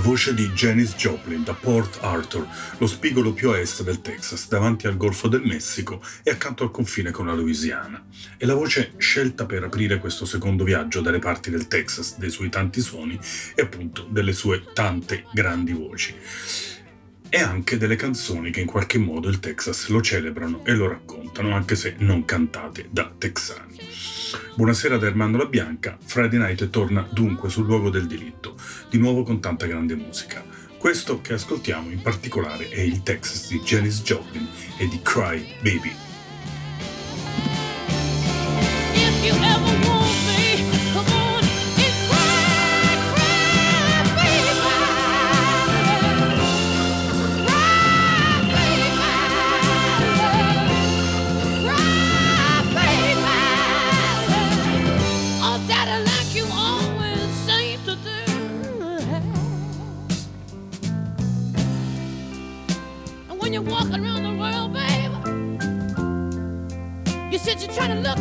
voce di Janis Joplin da Port Arthur, lo spigolo più a est del Texas, davanti al Golfo del Messico e accanto al confine con la Louisiana. È la voce scelta per aprire questo secondo viaggio dalle parti del Texas, dei suoi tanti suoni e appunto delle sue tante grandi voci. E anche delle canzoni che in qualche modo il Texas lo celebrano e lo raccontano, anche se non cantate da texani. Buonasera da Ermando La Bianca, Friday Night torna dunque sul luogo del delitto, di nuovo con tanta grande musica. Questo che ascoltiamo in particolare è il Texas di Janis Joplin e di Cry Baby.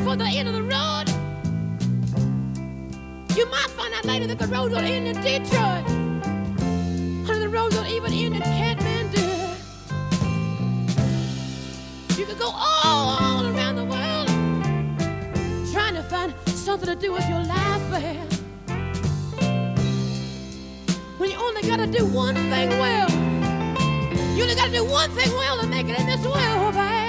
For the end of the road. You might find out later that the road will end in Detroit. Honey, the road will even end in Kathmandu. You could go all, around the world trying to find something to do with your life, man. When you only gotta do one thing well. You only gotta do one thing well to make it in this world, man.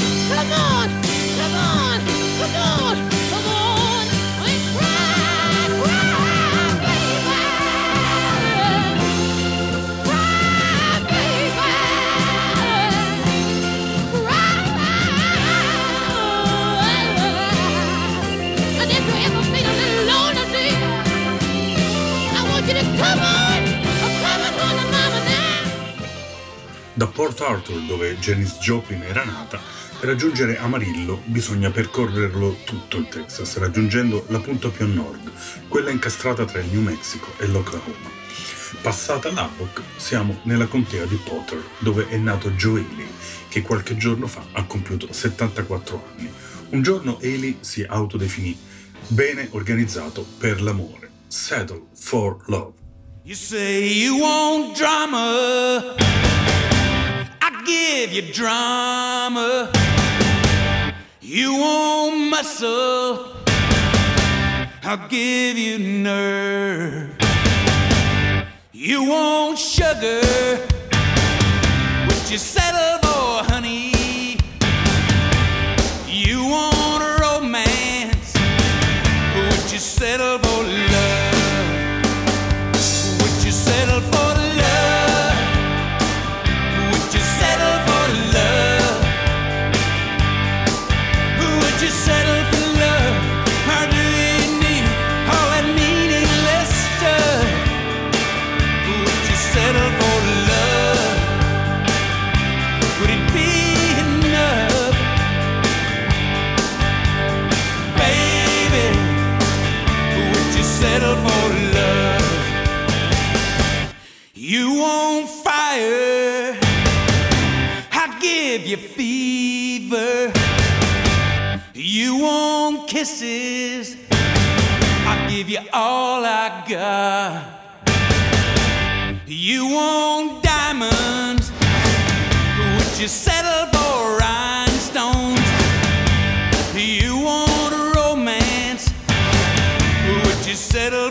Arthur, dove Janis Joplin era nata, per raggiungere Amarillo bisogna percorrerlo tutto il Texas, raggiungendo la punta più a nord, quella incastrata tra il New Mexico e l'Oklahoma. Passata Lubbock, siamo nella contea di Potter, dove è nato Joe Ely, che qualche giorno fa ha compiuto 74 anni. Un giorno Ely si autodefinì bene organizzato per l'amore. Settle for love. You say you want drama. Give you drama. You want muscle, I'll give you nerve. You want sugar, would you settle kisses. I'll give you all I got. You want diamonds. Would you settle for rhinestones? You want romance. Would you settle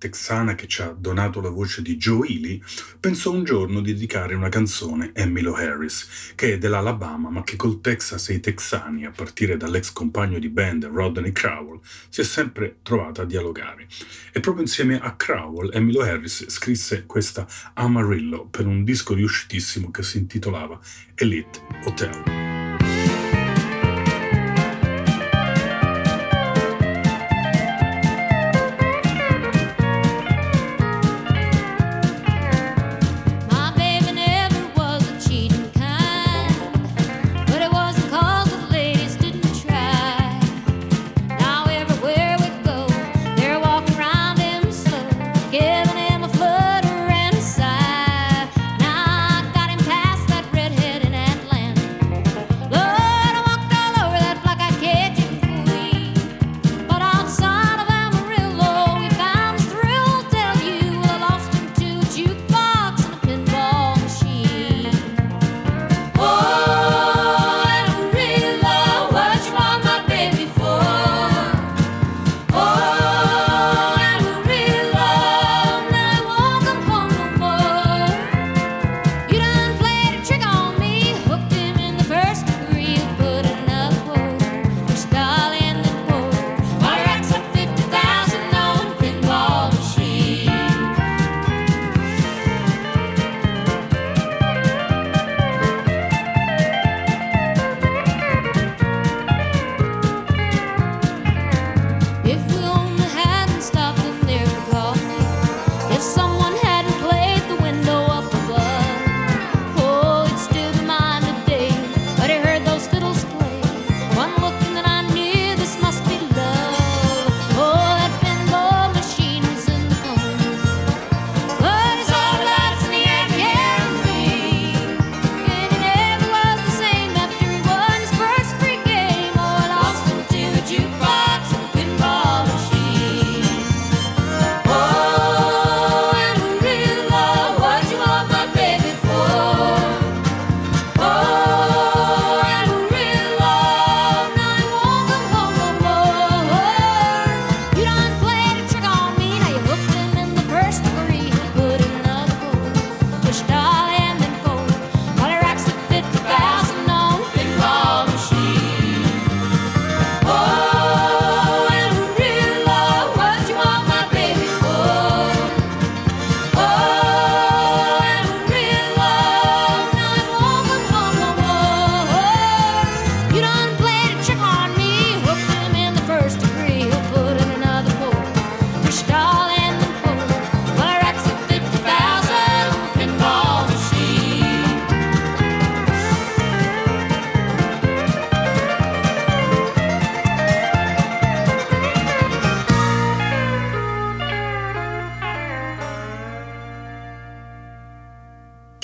texana che ci ha donato la voce di Joe Ely, pensò un giorno di dedicare una canzone a Milo Harris, che è dell'Alabama ma che col Texas e i texani, a partire dall'ex compagno di band Rodney Crowell, si è sempre trovata a dialogare. E proprio insieme a Crowell, Milo Harris scrisse questa Amarillo per un disco riuscitissimo che si intitolava Elite Hotel.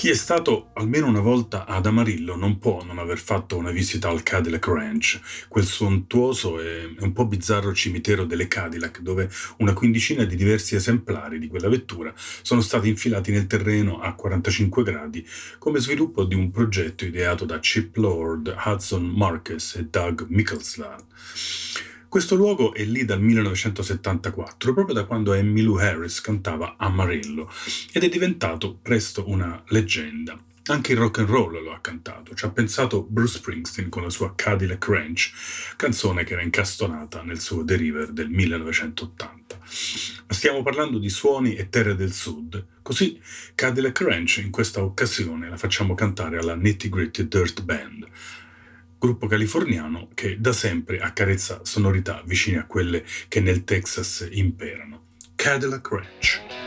Chi è stato almeno una volta ad Amarillo non può non aver fatto una visita al Cadillac Ranch, quel sontuoso e un po' bizzarro cimitero delle Cadillac, dove una quindicina di diversi esemplari di quella vettura sono stati infilati nel terreno a 45 gradi come sviluppo di un progetto ideato da Chip Lord, Hudson Marcus e Doug Mickelslad. Questo luogo è lì dal 1974, proprio da quando Emmylou Harris cantava Amarillo, ed è diventato presto una leggenda. Anche il rock and roll lo ha cantato, ci ha pensato Bruce Springsteen con la sua Cadillac Ranch, canzone che era incastonata nel suo Deriver del 1980. Ma stiamo parlando di suoni e terre del sud, così Cadillac Ranch in questa occasione la facciamo cantare alla Nitty Gritty Dirt Band gruppo californiano che da sempre accarezza sonorità vicine a quelle che nel Texas imperano. Cadillac Ranch.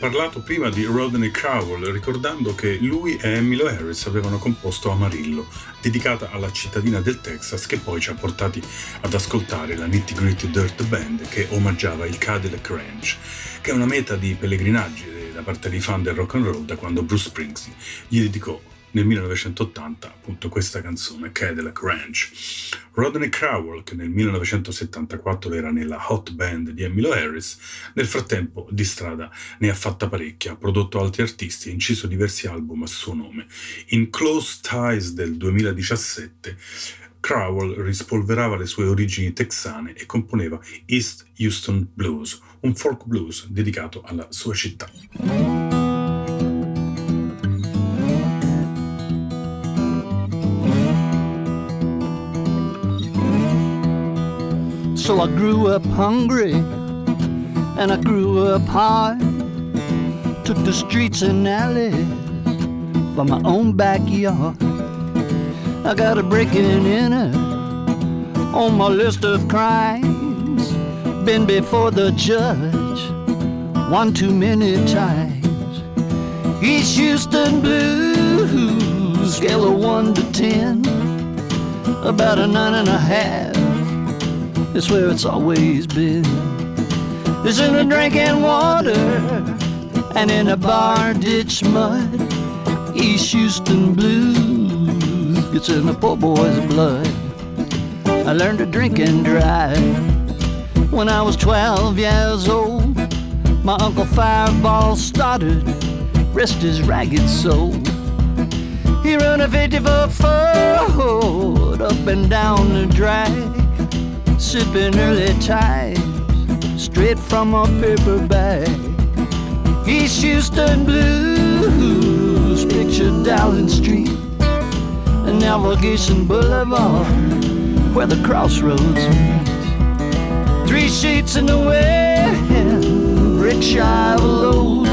Parlato prima di Rodney Crowell, ricordando che lui e Emmylou Harris avevano composto Amarillo, dedicata alla cittadina del Texas che poi ci ha portati ad ascoltare la Nitty Gritty Dirt Band che omaggiava il Cadillac Ranch, che è una meta di pellegrinaggi da parte dei fan del rock and roll da quando Bruce Springsteen gli dedicò nel 1980 appunto questa canzone Cadillac Ranch. Rodney Crowell, che nel 1974 era nella hot band di Emmylou Harris, nel frattempo di strada ne ha fatta parecchia, ha prodotto altri artisti e inciso diversi album a suo nome. In Close Ties del 2017 Crowell rispolverava le sue origini texane e componeva East Houston Blues, un folk blues dedicato alla sua città. So I grew up hungry and I grew up hard. Took the streets and alleys for my own backyard. I got a breaking in it on my list of crimes. Been before the judge one too many times. East Houston blues, scale of one to ten, about a nine and a half. It's where it's always been. It's in the drinking water and in a bar ditch mud. East Houston blues, it's in the poor boy's blood. I learned to drink and drive when I was 12 years old. My Uncle Fireball started, rest his ragged soul. He run a 54 Ford up and down the drag, sipping early tides straight from a paper bag. East Houston blues, picture Dowling Street and Navigation Boulevard, where the crossroads meet. Three sheets in the wind, a load.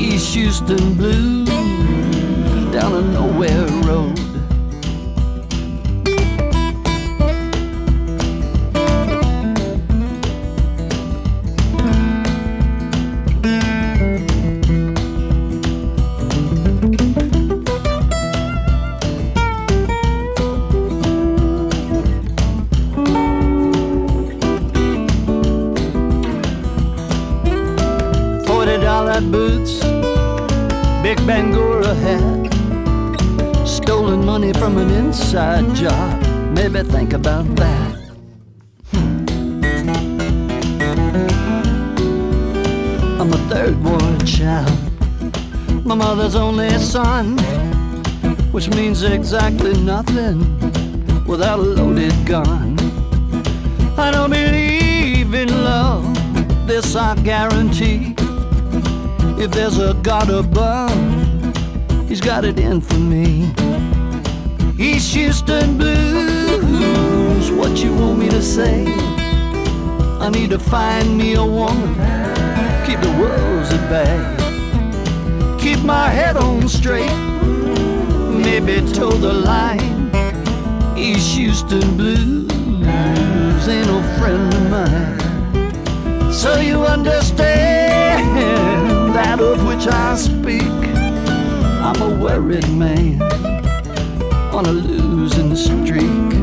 East Houston blues, down a nowhere road. Maybe think about that. I'm a third ward child, my mother's only son, which means exactly nothing without a loaded gun. I don't believe in love, this I guarantee. If there's a God above, He's got it in for me. East Houston blues, what you want me to say? I need to find me a woman, keep the wolves at bay, keep my head on straight, maybe toe the line. East Houston blues ain't no friend of mine. So you understand that of which I speak. I'm a worried man on a losing streak.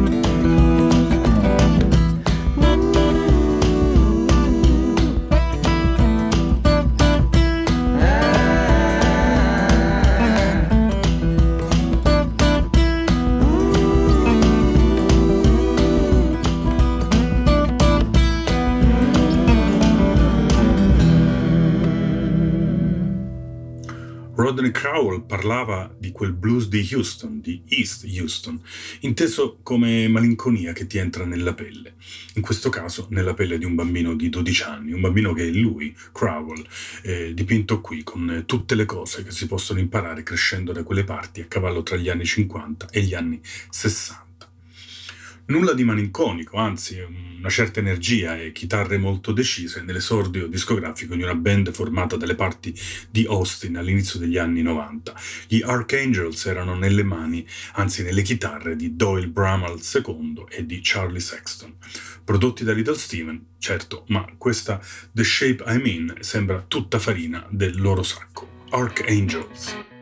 Crowell parlava di quel blues di Houston, di East Houston, inteso come malinconia che ti entra nella pelle. In questo caso nella pelle di un bambino di 12 anni, un bambino che è lui, Crowell, eh, dipinto qui con tutte le cose che si possono imparare crescendo da quelle parti a cavallo tra gli anni 50 e gli anni 60. Nulla di malinconico, anzi una certa energia e chitarre molto decise nell'esordio discografico di una band formata dalle parti di Austin all'inizio degli anni 90. Gli Archangels erano nelle mani, anzi nelle chitarre di Doyle Bramall II e di Charlie Sexton. Prodotti da Little Steven, certo, ma questa The Shape I'm In sembra tutta farina del loro sacco. Archangels.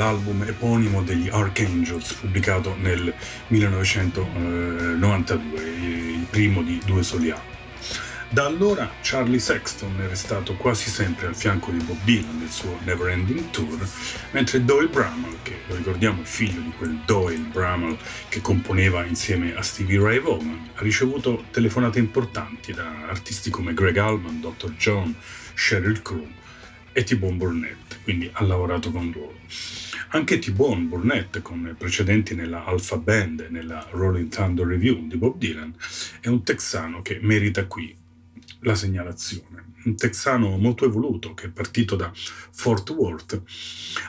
L'album eponimo degli Archangels, pubblicato nel 1992, il primo di due soli album. Da allora Charlie Sexton è restato quasi sempre al fianco di Bob Dylan nel suo Never Ending Tour, mentre Doyle Bramall, che lo ricordiamo il figlio di quel Doyle Bramall che componeva insieme a Stevie Ray Vaughan, ha ricevuto telefonate importanti da artisti come Greg Allman, Dr. John, Sheryl Crow e T-Bone Burnett, quindi ha lavorato con loro. Anche T-Bone Burnett, con precedenti nella Alpha Band e nella Rolling Thunder Review di Bob Dylan, è un texano che merita qui la segnalazione. Un texano molto evoluto che partito da Fort Worth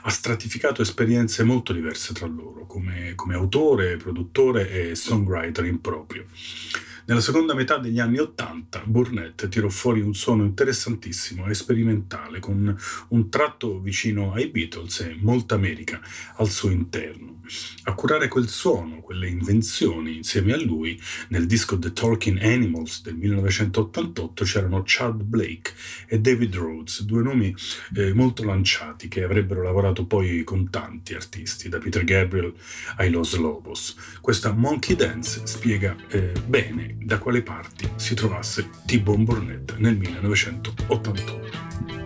ha stratificato esperienze molto diverse tra loro, come, come autore, produttore e songwriter in proprio. Nella seconda metà degli anni Ottanta, Burnett tirò fuori un suono interessantissimo e sperimentale, con un tratto vicino ai Beatles e molta America al suo interno. A curare quel suono, quelle invenzioni, insieme a lui, nel disco The Talking Animals del 1988 c'erano Chad Blake e David Rhodes, due nomi eh, molto lanciati che avrebbero lavorato poi con tanti artisti, da Peter Gabriel ai Los Lobos. Questa Monkey Dance spiega eh, bene da quale parti si trovasse T-Bone Burnett nel 1988.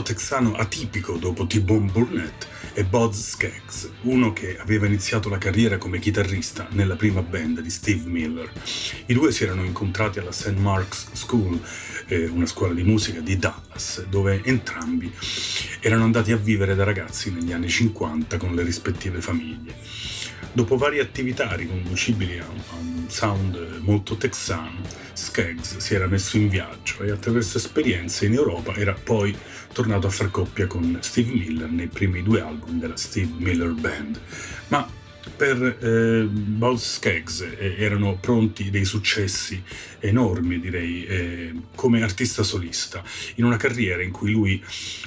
Molto texano atipico dopo T-Bone Burnett è Buzz Skaggs, uno che aveva iniziato la carriera come chitarrista nella prima band di Steve Miller. I due si erano incontrati alla St. Mark's School, eh, una scuola di musica di Dallas, dove entrambi erano andati a vivere da ragazzi negli anni 50 con le rispettive famiglie. Dopo varie attività riconducibili a a un sound molto texano, Skaggs si era messo in viaggio e attraverso esperienze in Europa era poi tornato a far coppia con Steve Miller nei primi due album della Steve Miller Band. Ma per eh, Buzz Skaggs eh, erano pronti dei successi enormi, direi, eh, come artista solista, in una carriera in cui lui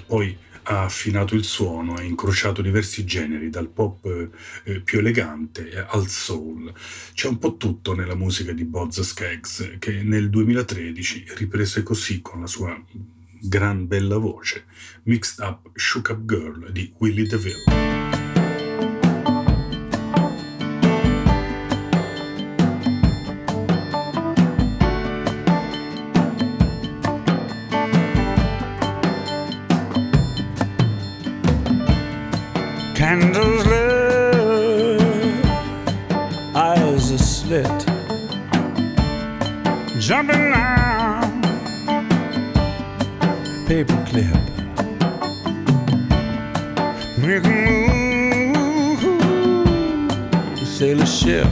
poi ha affinato il suono, ha incrociato diversi generi, dal pop eh, più elegante al soul. C'è un po' tutto nella musica di Buzz Skaggs, che nel 2013 riprese così con la sua gran bella voce, Mixed Up Shook Up Girl di Willie DeVille. Candles lit, eyes are slit, jumping now, paperclip, make a move, sail a ship,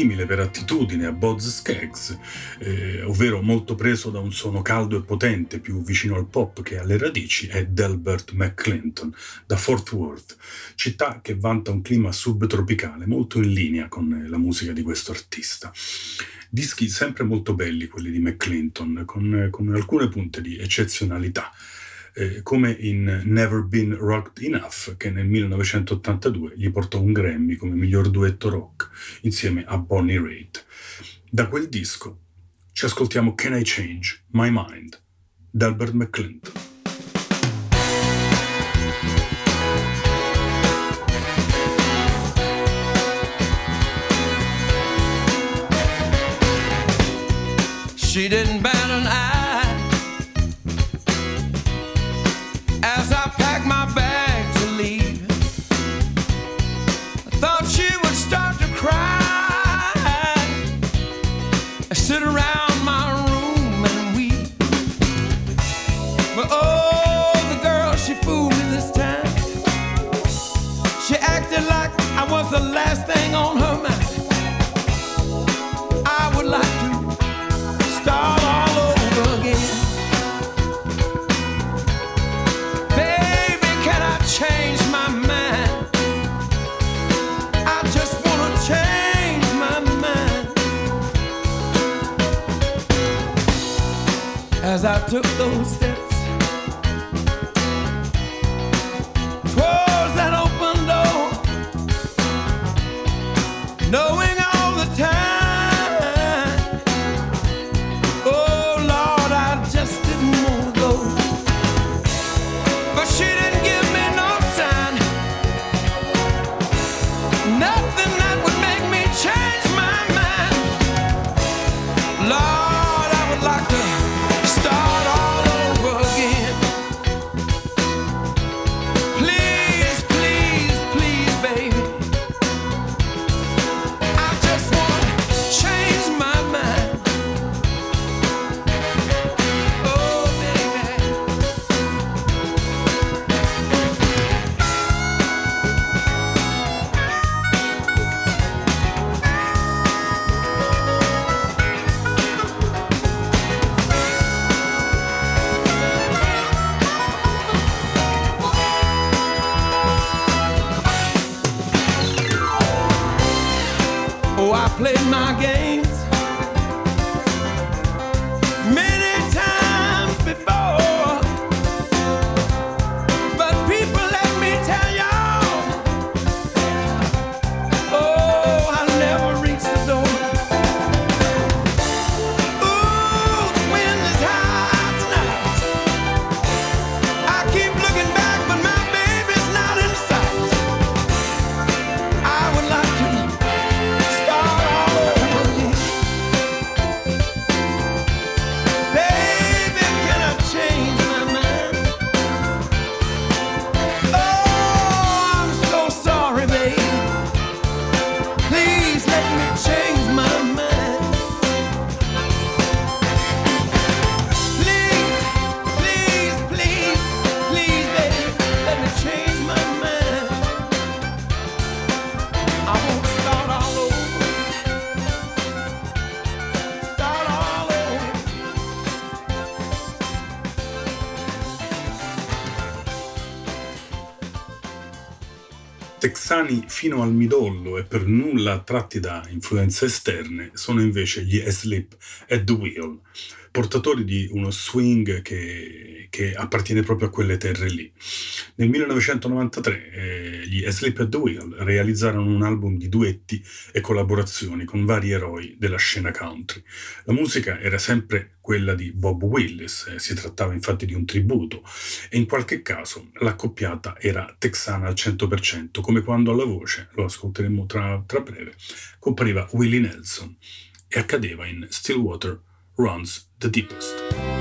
simile per attitudine a Buzz Skaggs, eh, ovvero molto preso da un suono caldo e potente, più vicino al pop che alle radici, è Delbert McClinton, da Fort Worth, città che vanta un clima subtropicale molto in linea con la musica di questo artista. Dischi sempre molto belli quelli di McClinton, con, con alcune punte di eccezionalità. Eh, come in Never Been Rocked Enough, che nel 1982 gli portò un Grammy come miglior duetto rock insieme a Bonnie Raitt. Da quel disco ci ascoltiamo Can I Change My Mind da Albert McClinton. She didn't bat As I took those steps I played my games e per nulla attratti da influenze esterne sono invece gli Asleep at the Wheel, portatori di uno swing che, che appartiene proprio a quelle terre lì. Nel 1993 eh, gli Asleep at the Wheel realizzarono un album di duetti e collaborazioni con vari eroi della scena country. La musica era sempre quella di Bob Willis, eh, si trattava infatti di un tributo e in qualche caso l'accoppiata era texana al 100%, come quando alla voce, lo ascolteremo tra, tra breve, compariva Willie Nelson e accadeva in Stillwater Runs the Deepest.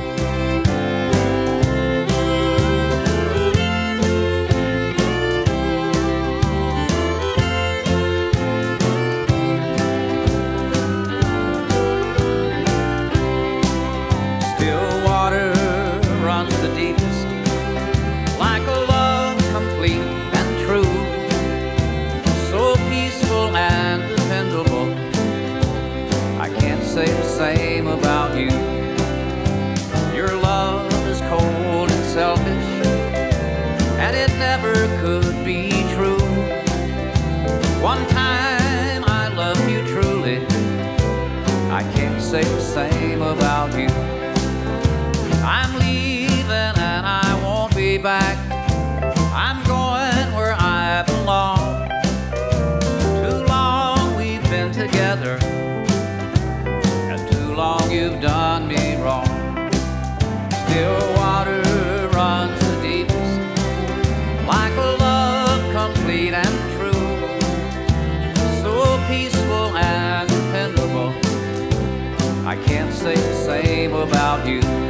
About you.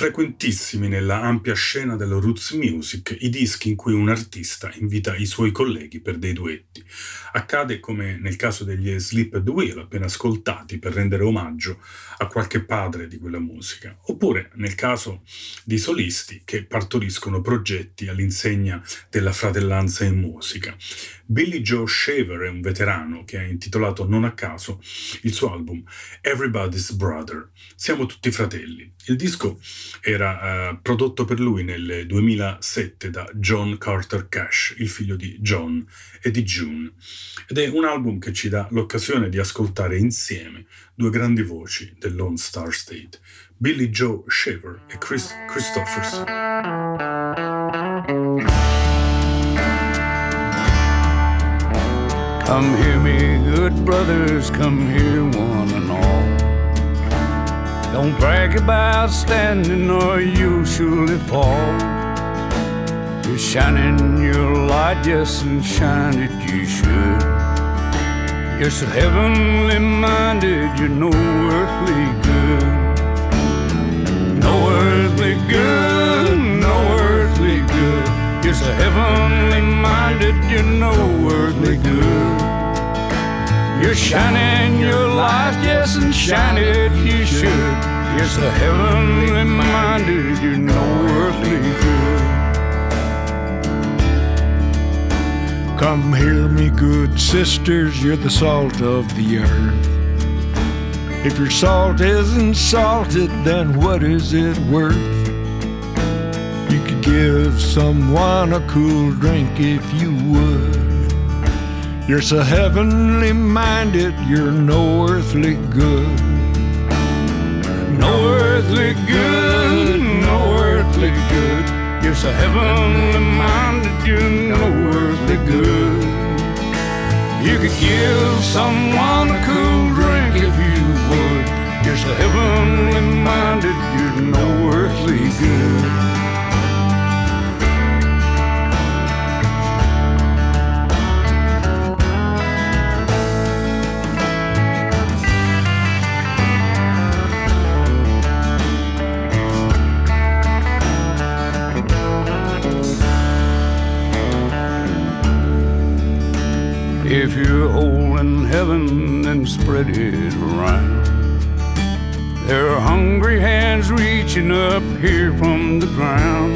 Frequentissimi nella ampia scena del roots music i dischi in cui un artista invita i suoi colleghi per dei duetti. Accade come nel caso degli Sleep Wheel appena ascoltati per rendere omaggio a qualche padre di quella musica, oppure nel caso di solisti che partoriscono progetti all'insegna della fratellanza in musica. Billy Joe Shaver è un veterano che ha intitolato non a caso il suo album Everybody's Brother. Siamo tutti fratelli. Il disco era eh, prodotto per lui nel 2007 da John Carter Cash, il figlio di John e di June, ed è un album che ci dà l'occasione di ascoltare insieme due grandi voci del Lone Star State, Billy Joe Shaver e Chris Christopherson. Come hear me, good brothers, come hear one and all. Don't brag about standing or you'll surely fall. You're shining your light, yes, and shine it you should. You're so heavenly minded, you're no earthly good. No earthly good, no earthly good. You're so heavenly minded, you're no earthly good. You're shining your light, yes, and shine it you should. You're so heavenly minded, you're no earthly good. Come hear me, good sisters, you're the salt of the earth. If your salt isn't salted, then what is it worth? You could give someone a cool drink if you would. You're so heavenly minded, you're no earthly good. No earthly good, no earthly good. You're so heavenly minded, you're no earthly good. You could give someone a cool drink if you would. You're so heavenly minded, you're no earthly good. If you're whole in heaven, then spread it around. There are hungry hands reaching up here from the ground.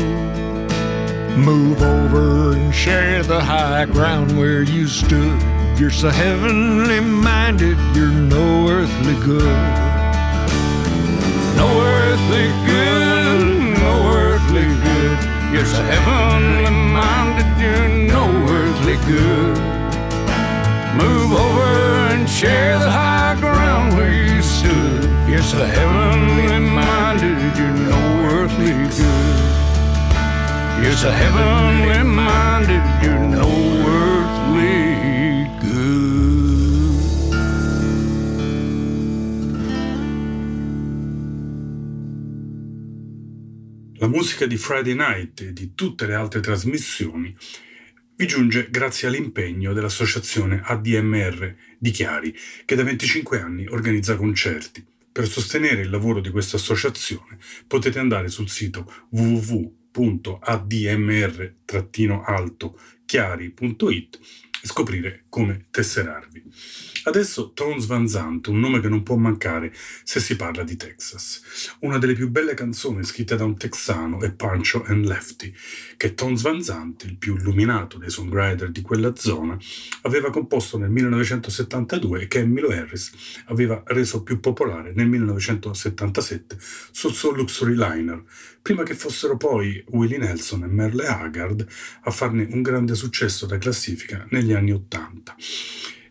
Move over and share the high ground where you stood. You're so heavenly minded, you're no earthly good. No earthly good, no earthly good. You're so heavenly minded, you're no earthly good. Move over and share the high ground where you stood. You're so heavenly minded, you're no earthly good. You're so heavenly minded, you're no earthly good. La musica di Friday Night e di tutte le altre trasmissioni vi giunge grazie all'impegno dell'associazione ADMR di Chiari, che da 25 anni organizza concerti. Per sostenere il lavoro di questa associazione potete andare sul sito www.admr-chiari.it e scoprire come tesserarvi. Adesso Tones Van Zandt, un nome che non può mancare se si parla di Texas. Una delle più belle canzoni scritte da un texano è Pancho and Lefty, che Tones Van Zandt, il più illuminato dei songwriter di quella zona, aveva composto nel 1972 e che Emilio Harris aveva reso più popolare nel 1977 sul suo Luxury Liner, prima che fossero poi Willie Nelson e Merle Haggard a farne un grande successo da classifica negli anni Ottanta.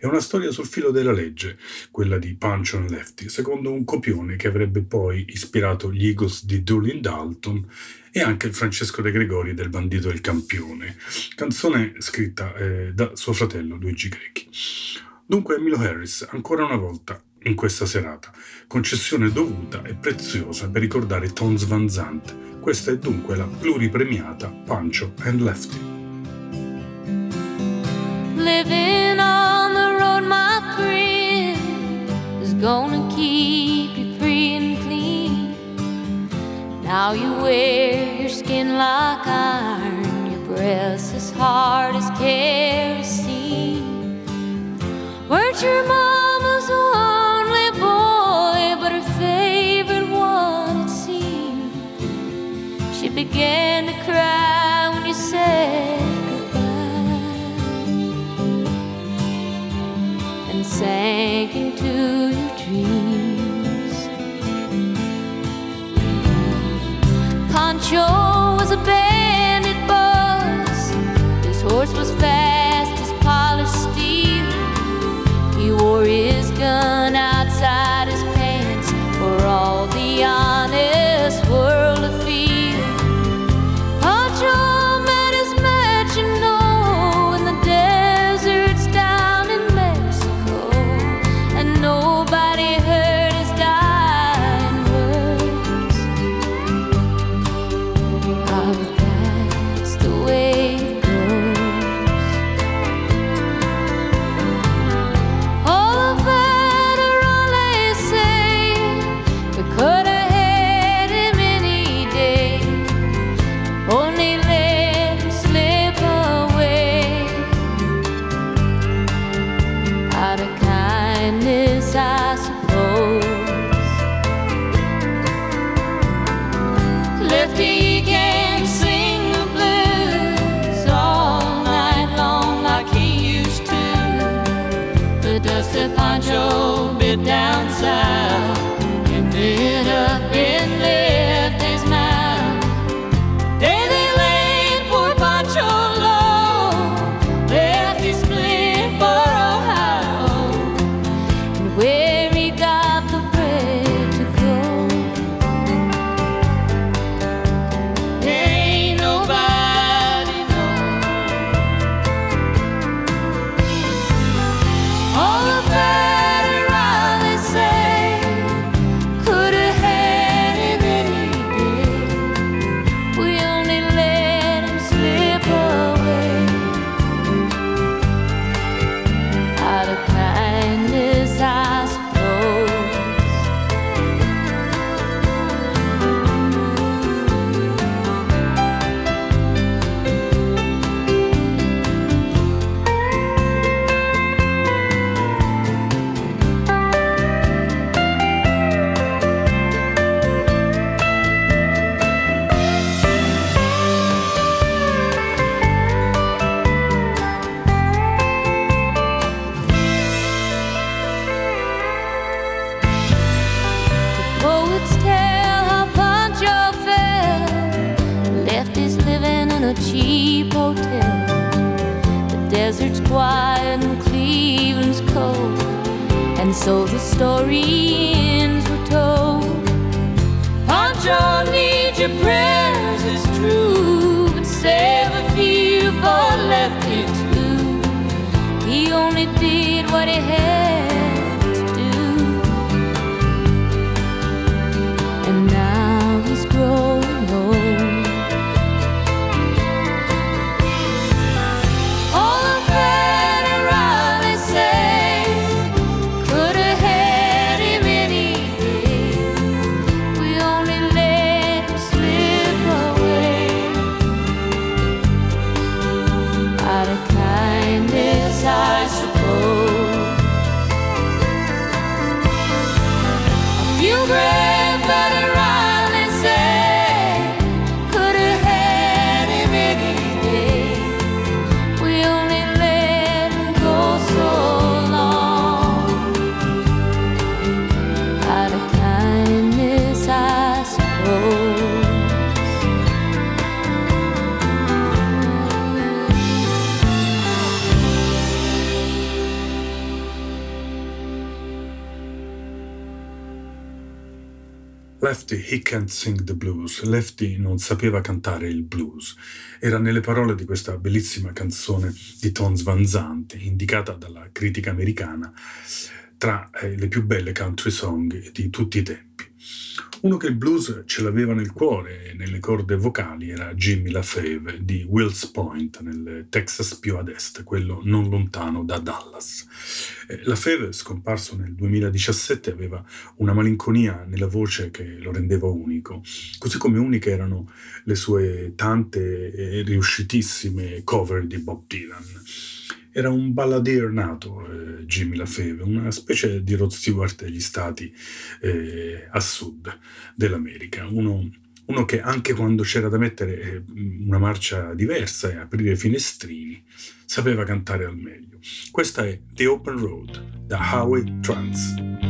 È una storia sul filo della legge, quella di Punch and Lefty, secondo un copione che avrebbe poi ispirato gli Eagles di Doolin Dalton e anche il Francesco De Gregori del Bandito il Campione, canzone scritta eh, da suo fratello Luigi Grechi. Dunque Emilio Harris, ancora una volta in questa serata, concessione dovuta e preziosa per ricordare Tons Van Zandt. Questa è dunque la pluripremiata Pancho and Lefty. Living on the road, my friend, is gonna keep you free and clean. Now you wear your skin like iron, your breath as hard as kerosene. Weren't your mama's sank into your dreams. Pancho was a bandit boss. His horse was fast as polished steel. He wore his gun outside his pants for all the honest world Can't Sing the Blues. Lefty non sapeva cantare il blues. Era nelle parole di questa bellissima canzone di Tons Van Zandt, indicata dalla critica americana tra eh, le più belle country song di tutti i tempi. Uno che il blues ce l'aveva nel cuore corde vocali era Jimmy LaFave di Wills Point, nel Texas più ad est, quello non lontano da Dallas. Eh, LaFave, scomparso nel 2017, aveva una malinconia nella voce che lo rendeva unico, così come uniche erano le sue tante e riuscitissime cover di Bob Dylan. Era un balladier nato, eh, Jimmy LaFave, una specie di Rod Stewart degli stati eh, a sud dell'America, uno, uno che anche quando c'era da mettere eh, una marcia diversa e aprire finestrini, sapeva cantare al meglio. Questa è The Open Road da Howie Trance.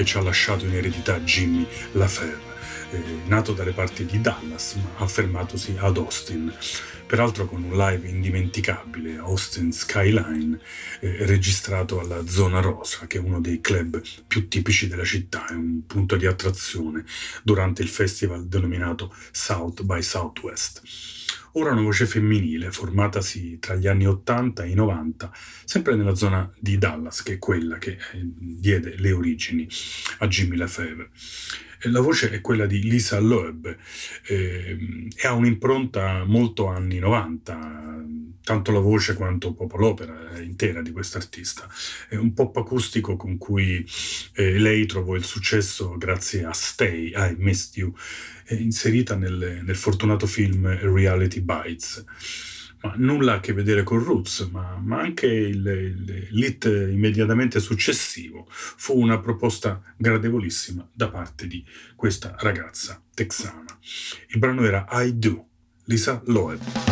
Che ci ha lasciato in eredità Jimmy LaFave, eh, nato dalle parti di Dallas ma affermatosi ad Austin peraltro con un live indimenticabile, Austin Skyline, eh, registrato alla Zona Rosa, che è uno dei club più tipici della città, è un punto di attrazione durante il festival denominato South by Southwest. Ora una voce femminile, formatasi tra gli anni 80 e i 90, sempre nella zona di Dallas, che è quella che eh, diede le origini a Jimmy LaFave. La voce è quella di Lisa Loeb eh, e ha un'impronta molto anni 90, tanto la voce quanto proprio l'opera intera di quest'artista. È un pop acustico con cui eh, lei trovò il successo grazie a Stay, I Missed You, eh, inserita nel, nel fortunato film Reality Bites ma nulla a che vedere con Roots, ma, ma anche il, il, l'hit immediatamente successivo fu una proposta gradevolissima da parte di questa ragazza texana. Il brano era I Do, Lisa Loeb.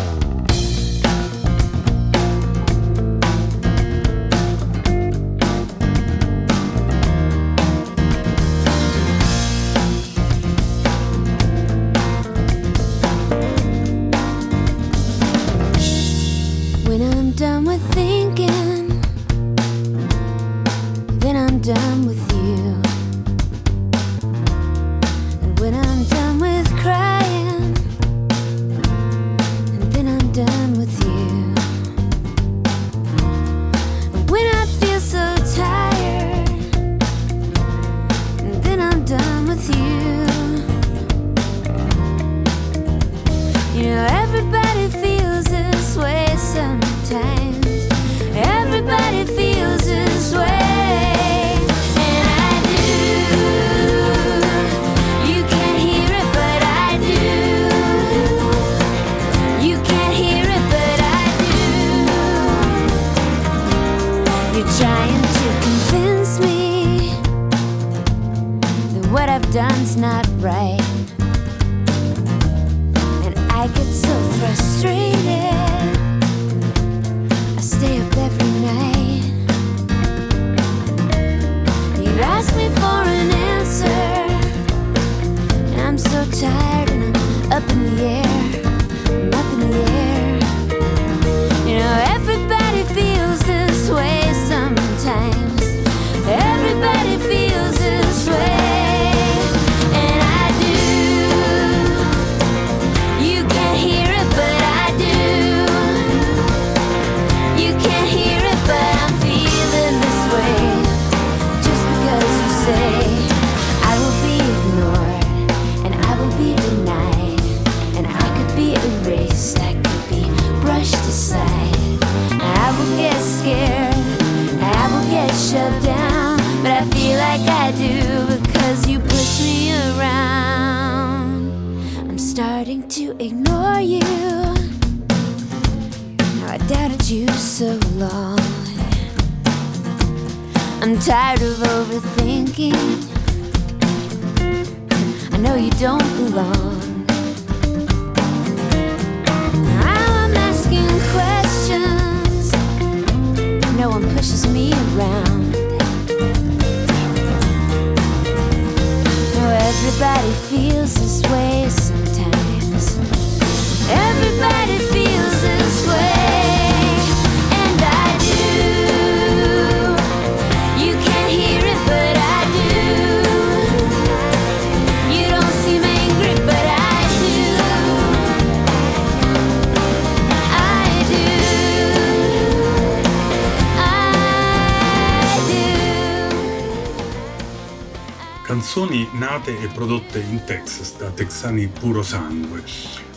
Canzoni nate e prodotte in Texas da texani puro sangue,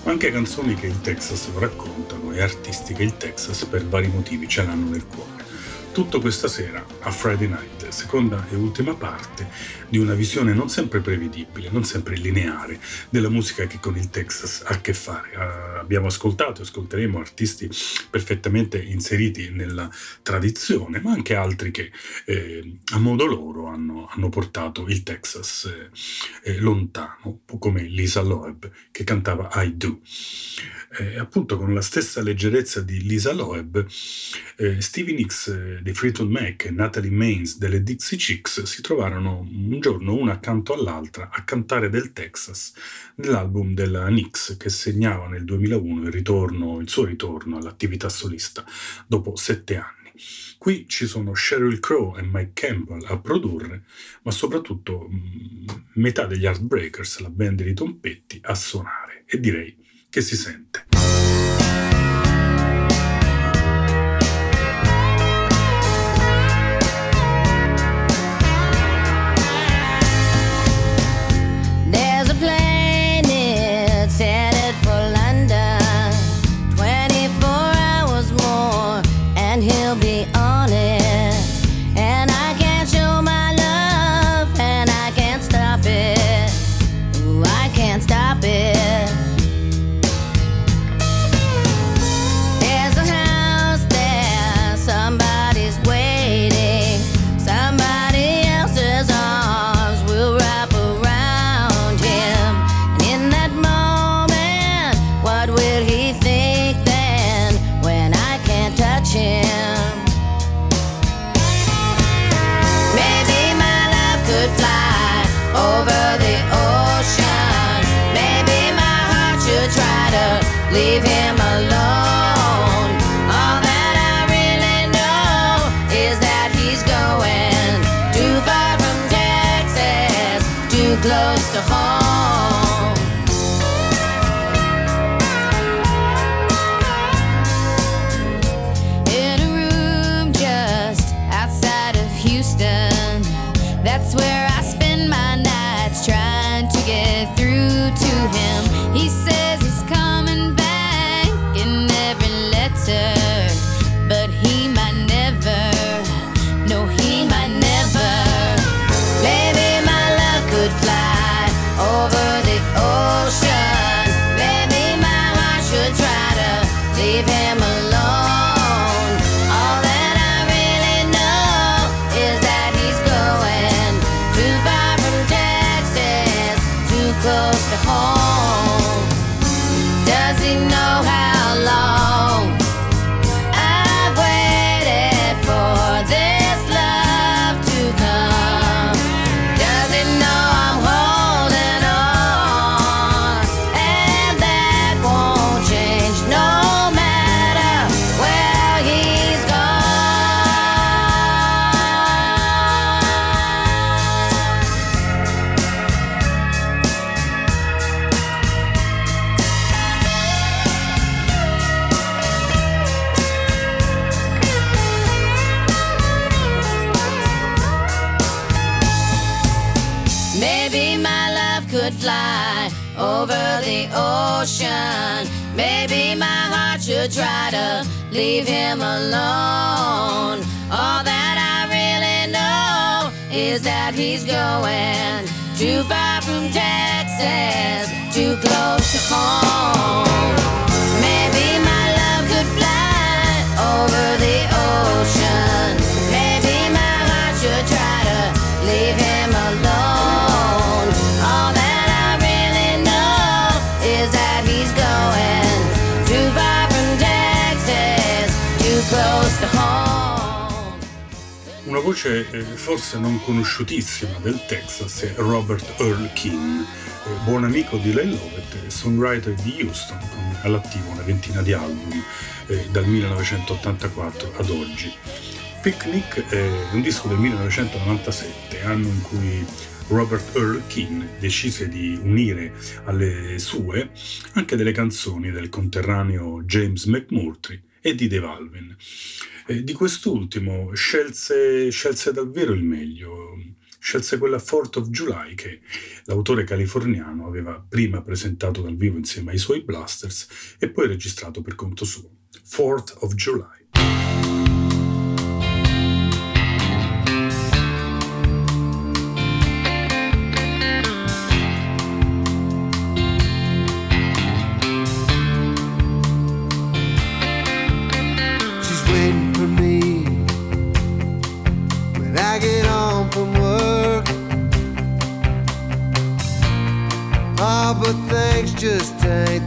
ma anche canzoni che il Texas raccontano e artisti che il Texas per vari motivi ce l'hanno nel cuore. Tutto questa sera a Friday Night seconda e ultima parte di una visione non sempre prevedibile, non sempre lineare della musica che con il Texas ha a che fare. Uh, abbiamo ascoltato e ascolteremo artisti perfettamente inseriti nella tradizione, ma anche altri che eh, a modo loro hanno, hanno portato il Texas eh, eh lontano, come Lisa Loeb che cantava I Do. Eh, appunto con la stessa leggerezza di Lisa Loeb, eh, Stevie Nicks eh, dei Fleetwood Mac e Natalie Maines delle Dixie Chicks si trovarono un giorno una accanto all'altra a cantare del Texas nell'album della Nicks che segnava nel 2001 il, ritorno, il suo ritorno all'attività solista dopo sette anni. Qui ci sono Sheryl Crow e Mike Campbell a produrre, ma soprattutto mm, metà degli Heartbreakers, la band di Tom Petty, a suonare. E direi che si sente. Leave him alone. All that I really know is that he's going too far from Texas, too close to home. Voce eh, forse non conosciutissima del Texas è Robert Earl King, eh, buon amico di Lyle Lovett e songwriter di Houston, con all'attivo una ventina di album eh, dal 1984 ad oggi. Picnic è un disco del 1997, anno in cui Robert Earl King decise di unire alle sue anche delle canzoni del conterraneo James McMurtry e di Dave Alvin. Eh, di quest'ultimo scelse, scelse davvero il meglio, scelse quella Fourth of July che l'autore californiano aveva prima presentato dal vivo insieme ai suoi Blasters e poi registrato per conto suo. Fourth of July.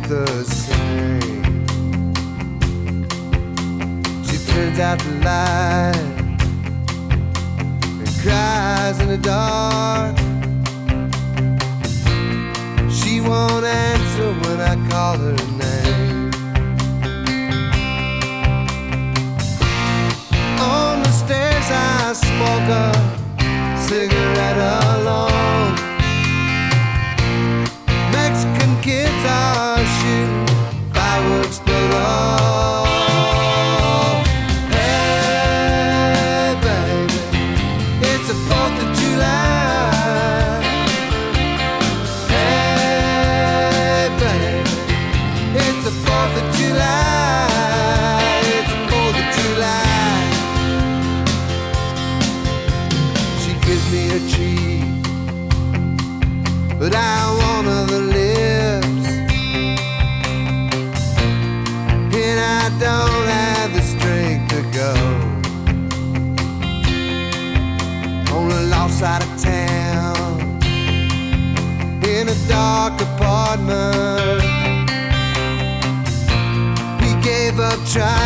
The same. She turns out the light and cries in the dark. She won't answer when I call her try.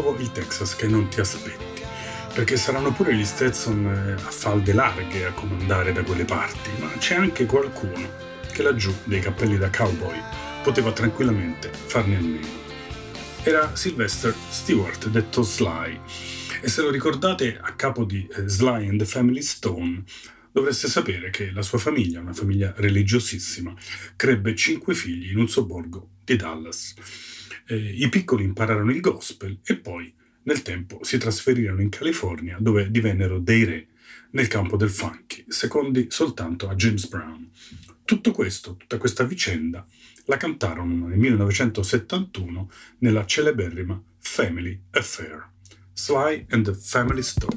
Nuovo il Texas che non ti aspetti, perché saranno pure gli Stetson eh, a falde larghe a comandare da quelle parti, ma c'è anche qualcuno che laggiù dei cappelli da cowboy poteva tranquillamente farne a meno. Era Sylvester Stewart, detto Sly, e se lo ricordate a capo di eh, Sly and the Family Stone, dovreste sapere che la sua famiglia, una famiglia religiosissima, crebbe cinque figli in un sobborgo di Dallas. Eh, I piccoli impararono il gospel e poi nel tempo si trasferirono in California dove divennero dei re nel campo del funky, secondi soltanto a James Brown. Tutto questo, tutta questa vicenda, la cantarono nel 1971 nella celeberrima Family Affair. Sly and the Family Stone.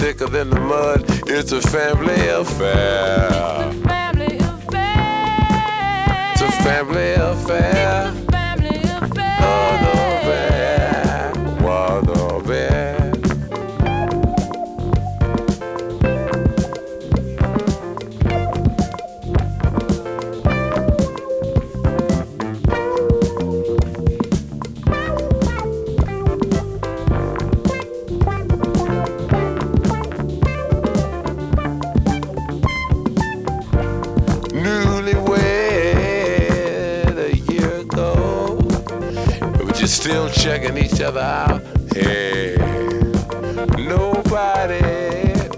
Thicker than the mud. It's a family affair. Family affair. It's a family affair. Checking each other out. Hey, nobody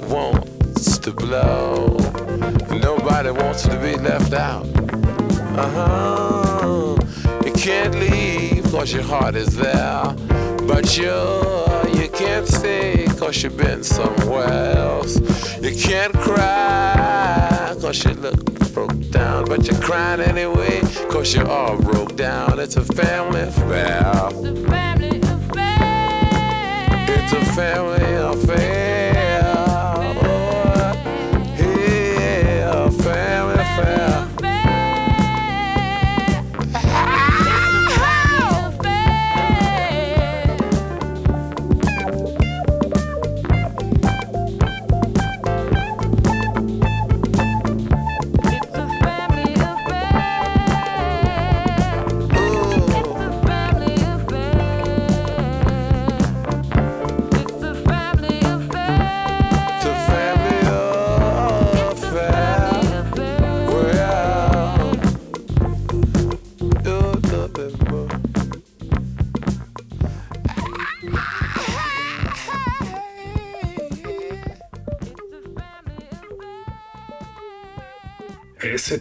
wants to blow. Nobody wants to be left out. Uh huh. You can't leave cause your heart is there. But you, you can't stay cause you've been somewhere else. You can't cry cause you look down. But you're crying anyway cause you're all broke down. It's a family affair. It's a Family affair. It's a family affair.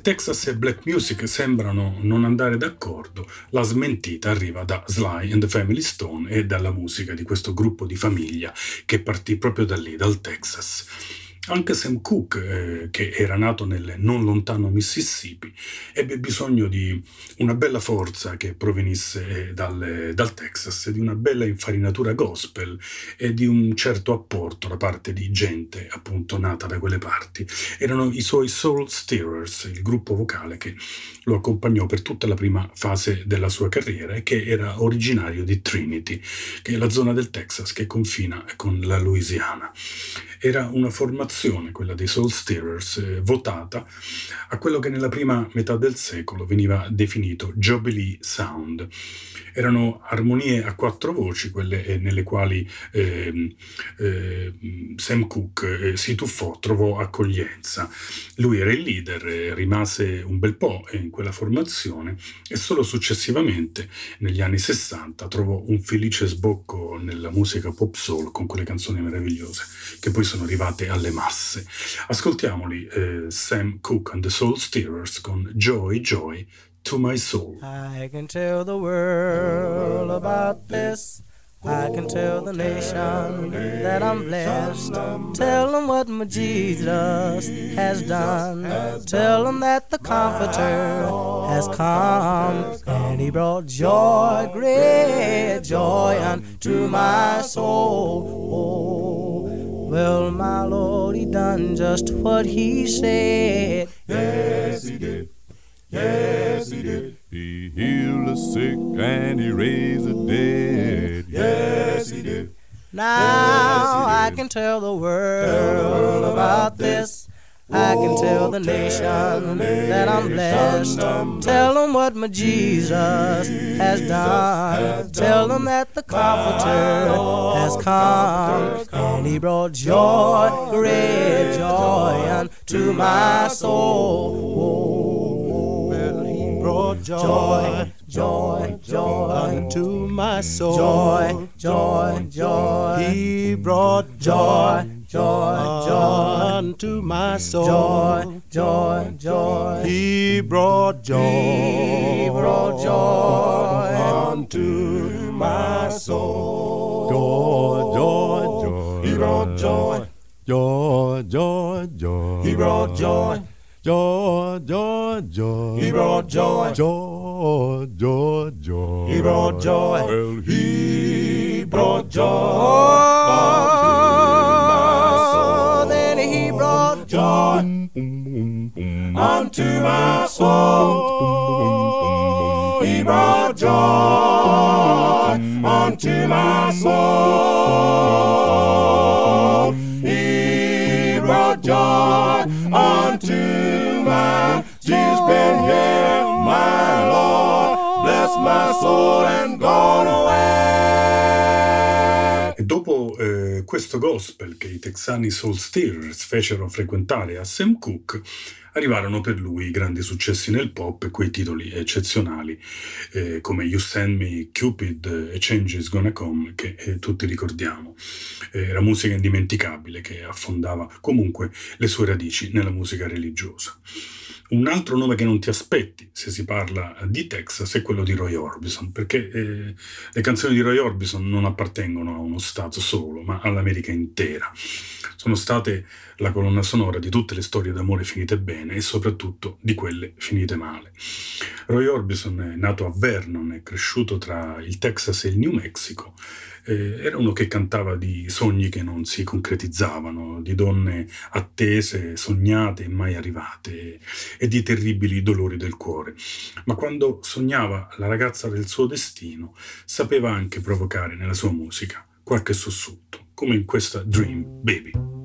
Texas e Black Music sembrano non andare d'accordo, la smentita arriva da Sly and the Family Stone e dalla musica di questo gruppo di famiglia che partì proprio da lì, dal Texas. Anche Sam Cooke, eh, che era nato nel non lontano Mississippi, ebbe bisogno di una bella forza che provenisse eh, dal, dal Texas, di una bella infarinatura gospel e di un certo apporto da parte di gente appunto nata da quelle parti. Erano i suoi Soul Stirrers, il gruppo vocale che lo accompagnò per tutta la prima fase della sua carriera e che era originario di Trinity, che è la zona del Texas che confina con la Louisiana. Era una formazione, quella dei Soul Stirrers, eh, votata a quello che nella prima metà del secolo veniva definito Jubilee Sound. Erano armonie a quattro voci, quelle eh, nelle quali ehm, ehm, Sam Cooke eh, si tuffò, trovò accoglienza. Lui era il leader, eh, rimase un bel po' in quella formazione e solo successivamente, negli anni 60, trovò un felice sbocco nella musica pop soul con quelle canzoni meravigliose che poi sono arrivate alle masse. Ascoltiamoli eh, Sam Cooke and the Soul Stirrers con Joy Joy to My Soul. I can tell the world about this. I can tell the nation that I'm blessed. Tell them what my Jesus has done. Tell them that the Comforter has come. And he brought joy, great joy unto my soul. Well, my Lord, he done just what he said. Yes, he did. Yes, he did. He healed the sick and he raised the dead. Yes, he did. Now I can tell the world about this. I can tell the nation that I'm blessed. Tell them what my Jesus has done. Tell them that the Comforter has come. And he brought joy, great joy unto my soul. Well, he brought joy, joy, joy unto my soul. Joy, joy, joy. He brought joy, joy, joy unto my soul. Joy, joy, joy. He brought joy, he brought joy unto my soul. Joy, joy, joy. He brought joy, Joy, joy, joy. he brought joy, Joy, joy, joy. he brought joy, Joy, joy, joy. he brought joy. Well, He brought joy. Brought joy unto my soul. he brought joy unto my soul. He brought joy unto my She's been here, my Lord. Bless my soul and gone away. Questo gospel che i texani Soul Stirrers fecero frequentare a Sam Cooke, arrivarono per lui grandi successi nel pop e quei titoli eccezionali eh, come You Send Me, Cupid e Change Is Gonna Come che eh, tutti ricordiamo. Eh, era musica indimenticabile che affondava comunque le sue radici nella musica religiosa. Un altro nome che non ti aspetti se si parla di Texas è quello di Roy Orbison, perché eh, le canzoni di Roy Orbison non appartengono a uno Stato solo, ma all'America intera. Sono state la colonna sonora di tutte le storie d'amore finite bene e soprattutto di quelle finite male. Roy Orbison è nato a Vernon, è cresciuto tra il Texas e il New Mexico. Eh, era uno che cantava di sogni che non si concretizzavano, di donne attese, sognate e mai arrivate, e di terribili dolori del cuore. Ma quando sognava la ragazza del suo destino, sapeva anche provocare nella sua musica qualche sussulto, come in questa Dream Baby.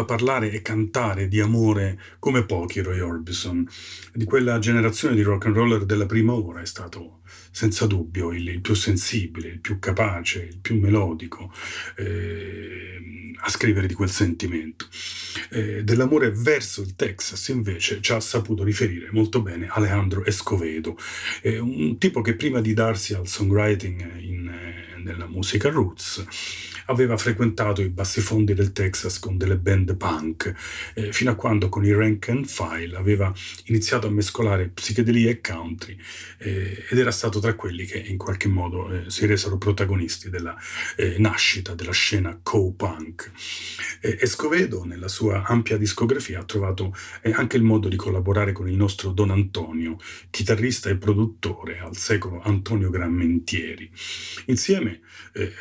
Sapeva parlare e cantare di amore come pochi Roy Orbison. Di quella generazione di rock and roller della prima ora è stato senza dubbio il, il più sensibile, il più capace, il più melodico eh, a scrivere di quel sentimento. Eh, dell'amore verso il Texas invece ci ha saputo riferire molto bene Alejandro Escovedo, eh, un tipo che prima di darsi al songwriting in, nella musica roots aveva frequentato i bassifondi del Texas con delle band punk, eh, fino a quando con i Rank and File aveva iniziato a mescolare psichedelia e country eh, ed era stato tra quelli che in qualche modo eh, si resero protagonisti della eh, nascita della scena co-punk. Eh, Escovedo nella sua ampia discografia ha trovato eh, anche il modo di collaborare con il nostro Don Antonio, chitarrista e produttore al secolo Antonio Grammentieri. Insieme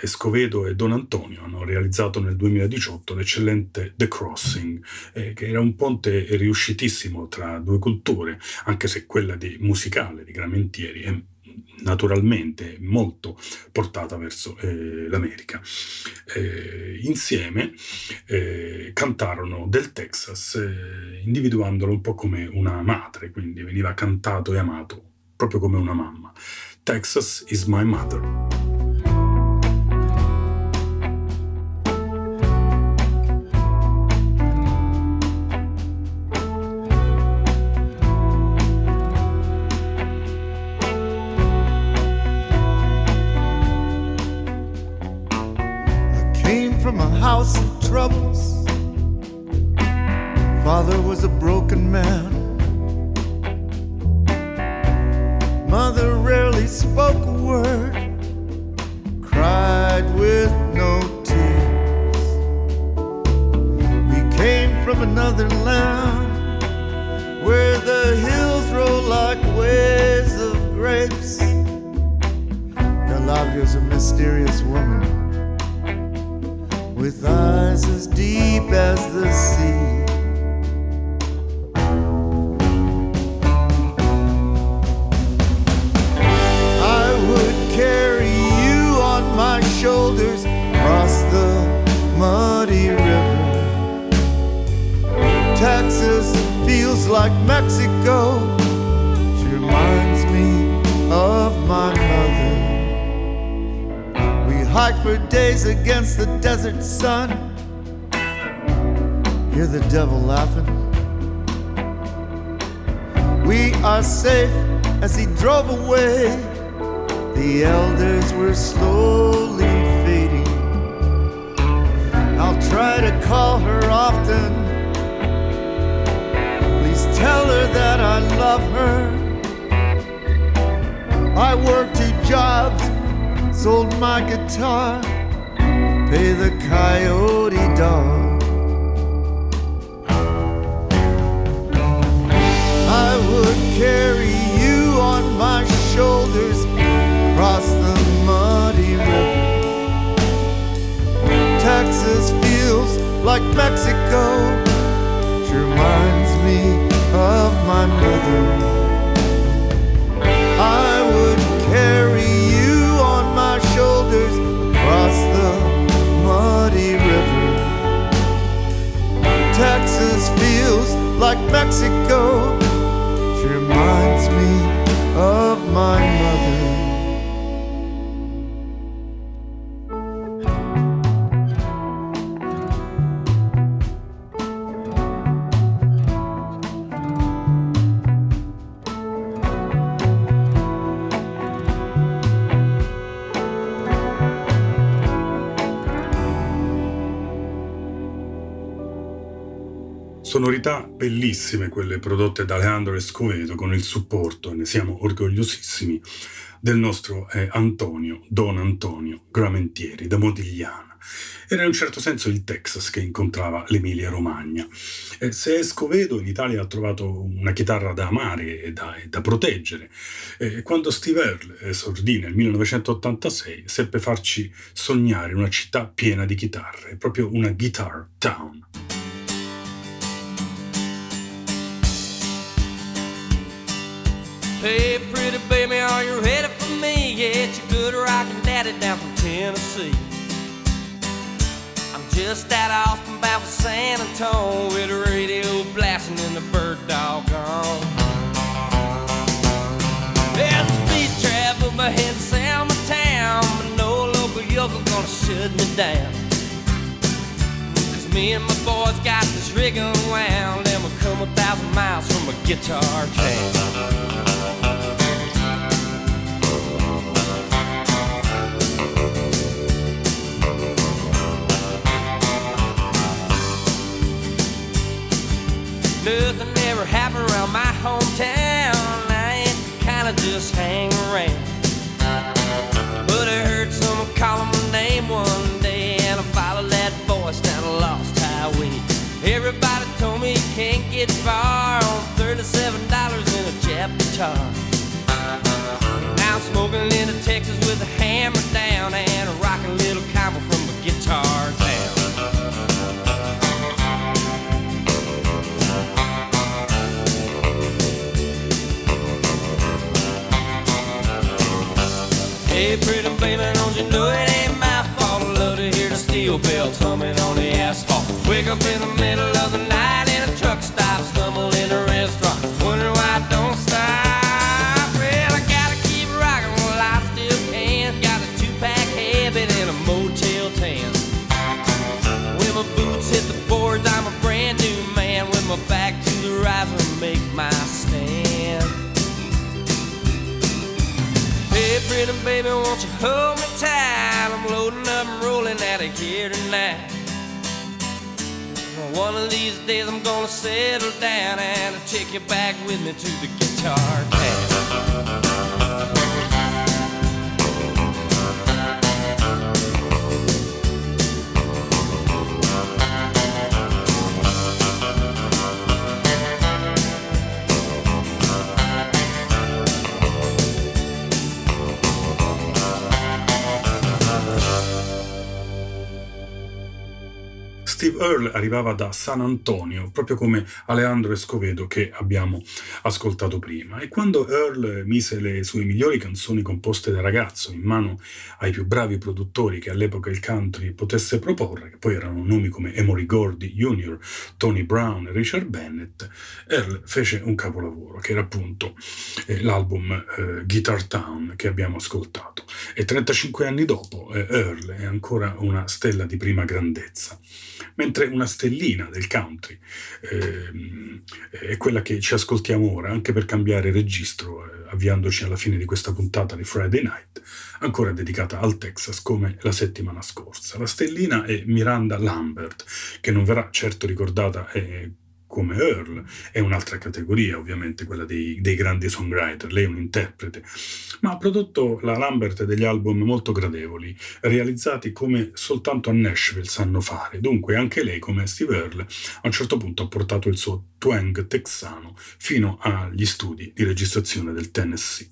Escovedo e Don Antonio hanno realizzato nel 2018 l'eccellente The Crossing, eh, che era un ponte riuscitissimo tra due culture, anche se quella di musicale di Grammentieri è naturalmente molto portata verso eh, l'America. Eh, insieme eh, cantarono del Texas, eh, individuandolo un po' come una madre, quindi veniva cantato e amato proprio come una mamma. Texas is my mother. From a house of troubles. Father was a broken man. Mother rarely spoke a word, cried with no tears. We came from another land where the hills roll like waves of grapes. Galavia's a mysterious woman with eyes as deep as the sea. I would carry you on my shoulders across the muddy river. Texas feels like Mexico. Hike for days against the desert sun. Hear the devil laughing. We are safe as he drove away. The elders were slowly fading. I'll try to call her often. Please tell her that I love her. I work two jobs, sold my guitar, pay the coyote dog. I would carry you on my shoulders across the muddy river. Texas feels like Mexico. She reminds me of my mother. Feels like Mexico. She reminds me of my mother. Bellissime quelle prodotte da Alejandro Escovedo con il supporto, ne siamo orgogliosissimi, del nostro eh, Antonio, Don Antonio Gramentieri da Modigliana. Era in un certo senso il Texas che incontrava l'Emilia Romagna. Eh, se Escovedo in Italia ha trovato una chitarra da amare e da, e da proteggere, eh, quando Steve Earle esordì nel 1986 seppe farci sognare una città piena di chitarre, proprio una guitar town. Hey, pretty baby, are you ready for me? Yeah, it's your good rockin' daddy down from Tennessee. I'm just out of Austin, bound for San Antonio, with the radio blasting and the bird dog on. There's a speed trap, but my head sound my town, but no local yokel gonna shut me down. Cause me and my boys got this rig unwound, and we come a thousand miles from a guitar town. Nothing ever happened around my hometown. I ain't kinda just hang around. But I heard someone calling my name one day, and I followed that voice down a lost highway. Everybody told me you can't get far on $37 in a Jap guitar. Now I'm smoking into Texas baby, don't you know it ain't my fault? I love to hear the steel bells humming on the asphalt. Wake up in the middle of the night baby, won't you hold me tight? I'm loading up and rolling out of here tonight. One of these days I'm gonna settle down and I'll take you back with me to the guitar town. Steve Earle arrivava da San Antonio, proprio come Alejandro Escovedo che abbiamo ascoltato prima. E quando Earle mise le sue migliori canzoni composte da ragazzo in mano ai più bravi produttori che all'epoca il country potesse proporre, che poi erano nomi come Emory Gordy Jr., Tony Brown e Richard Bennett, Earle fece un capolavoro, che era appunto eh, l'album eh, Guitar Town che abbiamo ascoltato. E 35 anni dopo eh, Earle è ancora una stella di prima grandezza mentre una stellina del country ehm, è quella che ci ascoltiamo ora, anche per cambiare registro, eh, avviandoci alla fine di questa puntata di Friday Night, ancora dedicata al Texas come la settimana scorsa. La stellina è Miranda Lambert, che non verrà certo ricordata eh, come Earl, è un'altra categoria, ovviamente quella dei, dei grandi songwriter, lei è un interprete, ma ha prodotto la Lambert degli album molto gradevoli, realizzati come soltanto a Nashville sanno fare, dunque anche lei, come Steve Earle, a un certo punto ha portato il suo twang texano fino agli studi di registrazione del Tennessee.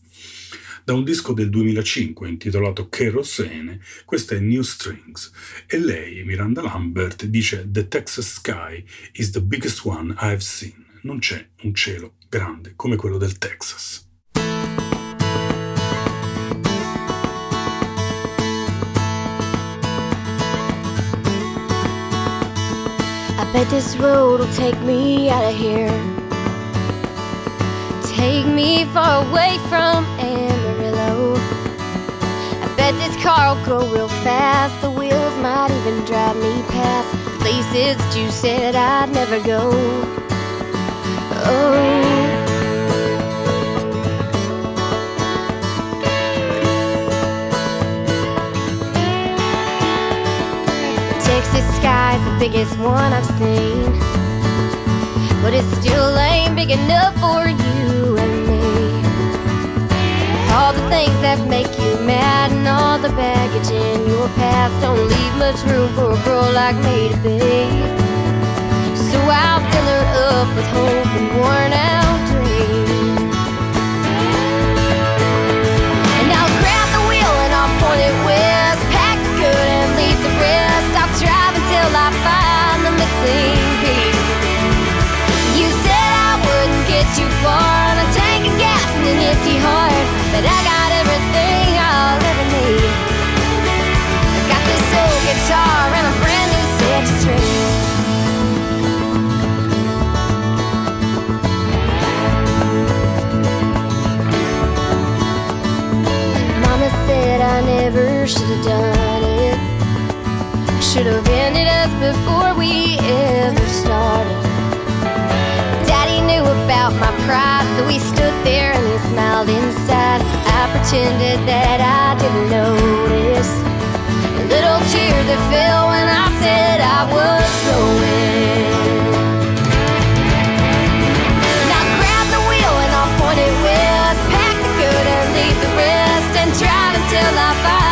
Da un disco del 2005 intitolato Kerosene, questa è New Strings e lei, Miranda Lambert, dice The Texas Sky is the biggest one I've seen. Non c'è un cielo grande come quello del Texas. I bet this road will take me out of here. Take me far away from Amarillo. I bet this car go real fast. The wheels might even drive me past places you said I'd never go. Oh. Texas sky's the biggest one I've seen. But it still ain't big enough for you. All the things that make you mad and all the baggage in your past don't leave much room for a girl like me to be. So I'll fill her up with hope and worn out dreams. And I'll grab the wheel and I'll point it west, pack the good and leave the rest. I'll drive until I find the missing piece. You said I wouldn't get too far I got everything I'll ever need. I got this old guitar and a brand new. Mama said I never should have done it. Should have ended us before we ever started. About my pride, so we stood there and he smiled inside. I pretended that I didn't notice. A little tear that fell when I said I was going. Now grab the wheel and I'll point it west. Pack the and leave the rest, and drive until I find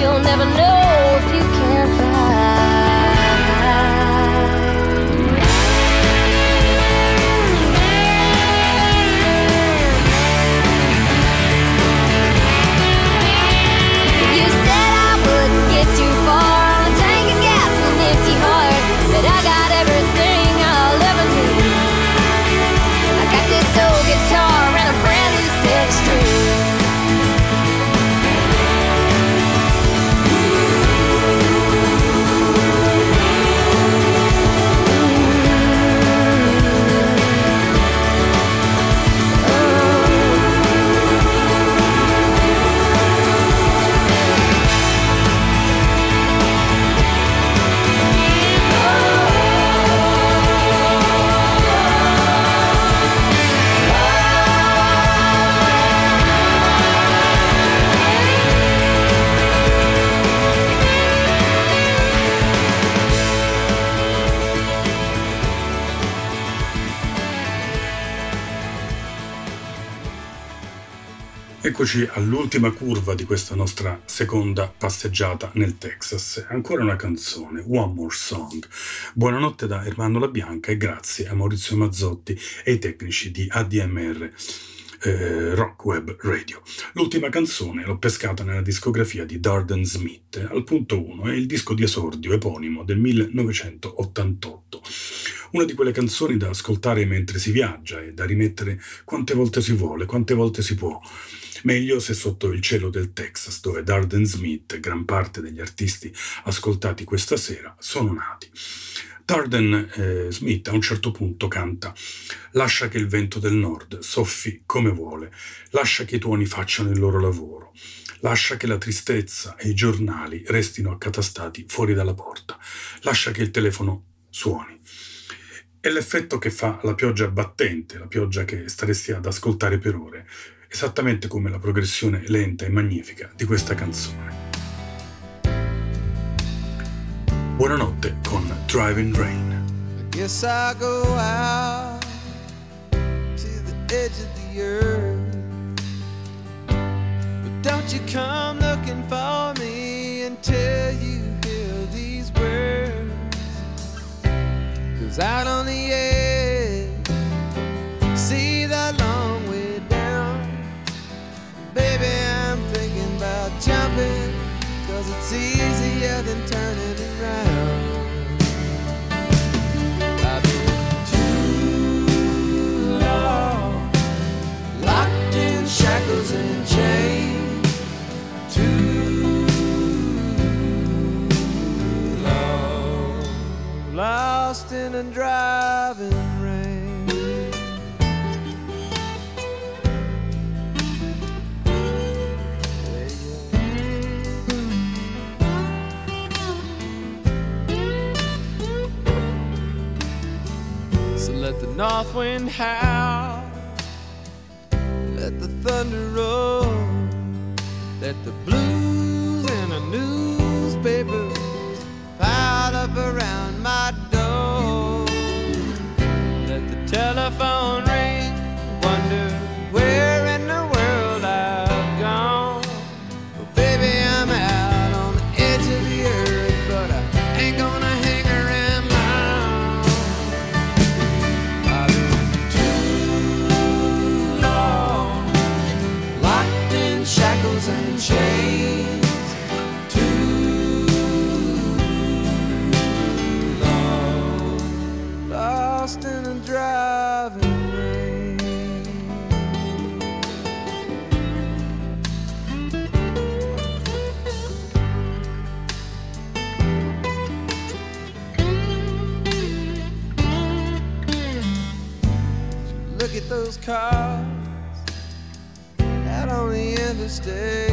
you'll never know Eccoci all'ultima curva di questa nostra seconda passeggiata nel Texas. Ancora una canzone, One More Song. Buonanotte da Ermanno La Bianca e grazie a Maurizio Mazzotti e ai tecnici di ADMR. eh, Rock Web Radio. L'ultima canzone l'ho pescata nella discografia di Darden Smith, al punto 1 è il disco di esordio eponimo del 1988. Una di quelle canzoni da ascoltare mentre si viaggia e da rimettere quante volte si vuole, quante volte si può. Meglio se sotto il cielo del Texas, dove Darden Smith e gran parte degli artisti ascoltati questa sera sono nati. Darden eh, Smith a un certo punto canta Lascia che il vento del nord soffi come vuole, lascia che i tuoni facciano il loro lavoro, lascia che la tristezza e i giornali restino accatastati fuori dalla porta, lascia che il telefono suoni. È l'effetto che fa la pioggia battente, la pioggia che staresti ad ascoltare per ore, esattamente come la progressione lenta e magnifica di questa canzone. Buonanotte con Driving Rain. Guess I go out to the edge of the earth. But don't you come looking for me until you hear these words. Cause out on the edge, Cause it's easier than turning around. Shackles and chains. Too long lost in a driving north wind howl, let the thunder roll, let the blues in a newspaper pile up around my door. Let the telephone cars out on the interstate.